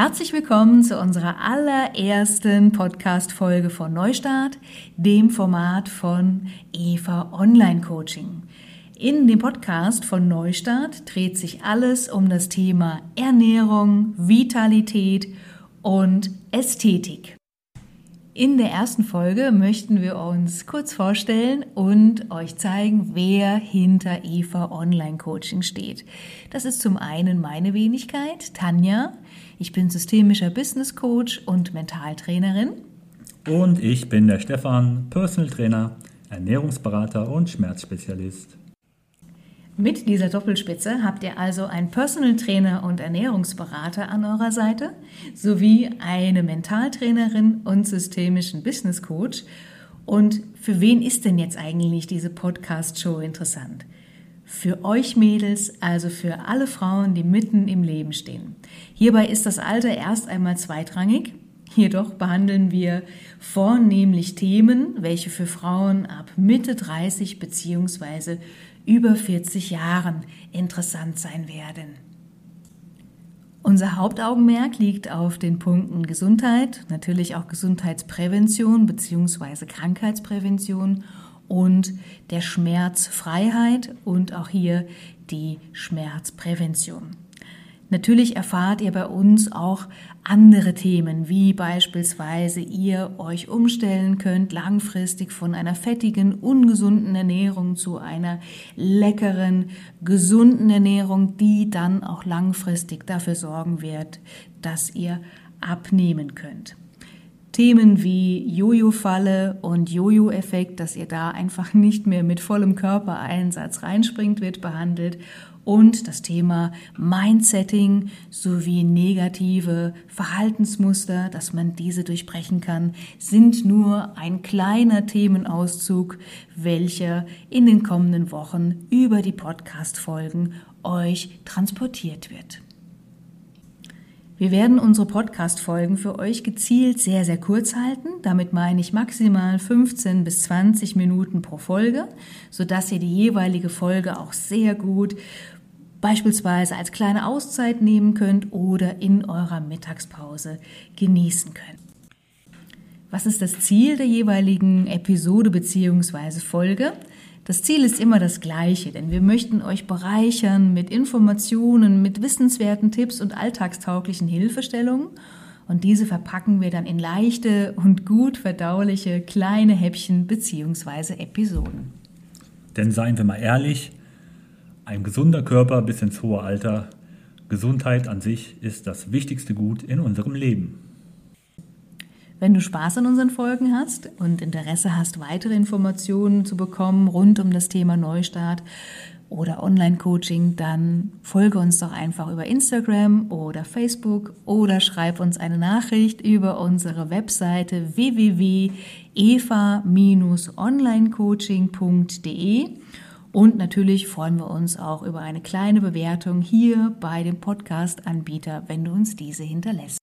Herzlich willkommen zu unserer allerersten Podcast-Folge von Neustart, dem Format von Eva Online Coaching. In dem Podcast von Neustart dreht sich alles um das Thema Ernährung, Vitalität und Ästhetik. In der ersten Folge möchten wir uns kurz vorstellen und euch zeigen, wer hinter Eva Online Coaching steht. Das ist zum einen meine Wenigkeit, Tanja. Ich bin systemischer Business Coach und Mentaltrainerin. Und ich bin der Stefan, Personal Trainer, Ernährungsberater und Schmerzspezialist. Mit dieser Doppelspitze habt ihr also einen Personal Trainer und Ernährungsberater an eurer Seite sowie eine Mentaltrainerin und systemischen Business Coach. Und für wen ist denn jetzt eigentlich diese Podcast-Show interessant? Für euch Mädels, also für alle Frauen, die mitten im Leben stehen. Hierbei ist das Alter erst einmal zweitrangig. Jedoch behandeln wir vornehmlich Themen, welche für Frauen ab Mitte 30 bzw über 40 Jahren interessant sein werden. Unser Hauptaugenmerk liegt auf den Punkten Gesundheit, natürlich auch Gesundheitsprävention bzw. Krankheitsprävention und der Schmerzfreiheit und auch hier die Schmerzprävention. Natürlich erfahrt ihr bei uns auch andere Themen, wie beispielsweise ihr euch umstellen könnt langfristig von einer fettigen, ungesunden Ernährung zu einer leckeren, gesunden Ernährung, die dann auch langfristig dafür sorgen wird, dass ihr abnehmen könnt. Themen wie Jojo-Falle und Jojo-Effekt, dass ihr da einfach nicht mehr mit vollem Körpereinsatz reinspringt, wird behandelt und das Thema Mindsetting sowie negative Verhaltensmuster, dass man diese durchbrechen kann, sind nur ein kleiner Themenauszug, welcher in den kommenden Wochen über die Podcast-Folgen euch transportiert wird. Wir werden unsere Podcast-Folgen für euch gezielt sehr, sehr kurz halten. Damit meine ich maximal 15 bis 20 Minuten pro Folge, sodass ihr die jeweilige Folge auch sehr gut beispielsweise als kleine Auszeit nehmen könnt oder in eurer Mittagspause genießen könnt. Was ist das Ziel der jeweiligen Episode bzw. Folge? Das Ziel ist immer das gleiche, denn wir möchten euch bereichern mit Informationen, mit wissenswerten Tipps und alltagstauglichen Hilfestellungen. Und diese verpacken wir dann in leichte und gut verdauliche kleine Häppchen bzw. Episoden. Denn seien wir mal ehrlich, ein gesunder Körper bis ins hohe Alter, Gesundheit an sich ist das wichtigste Gut in unserem Leben. Wenn du Spaß an unseren Folgen hast und Interesse hast, weitere Informationen zu bekommen rund um das Thema Neustart oder Online-Coaching, dann folge uns doch einfach über Instagram oder Facebook oder schreib uns eine Nachricht über unsere Webseite www.eva-onlinecoaching.de und natürlich freuen wir uns auch über eine kleine Bewertung hier bei dem Podcast-Anbieter, wenn du uns diese hinterlässt.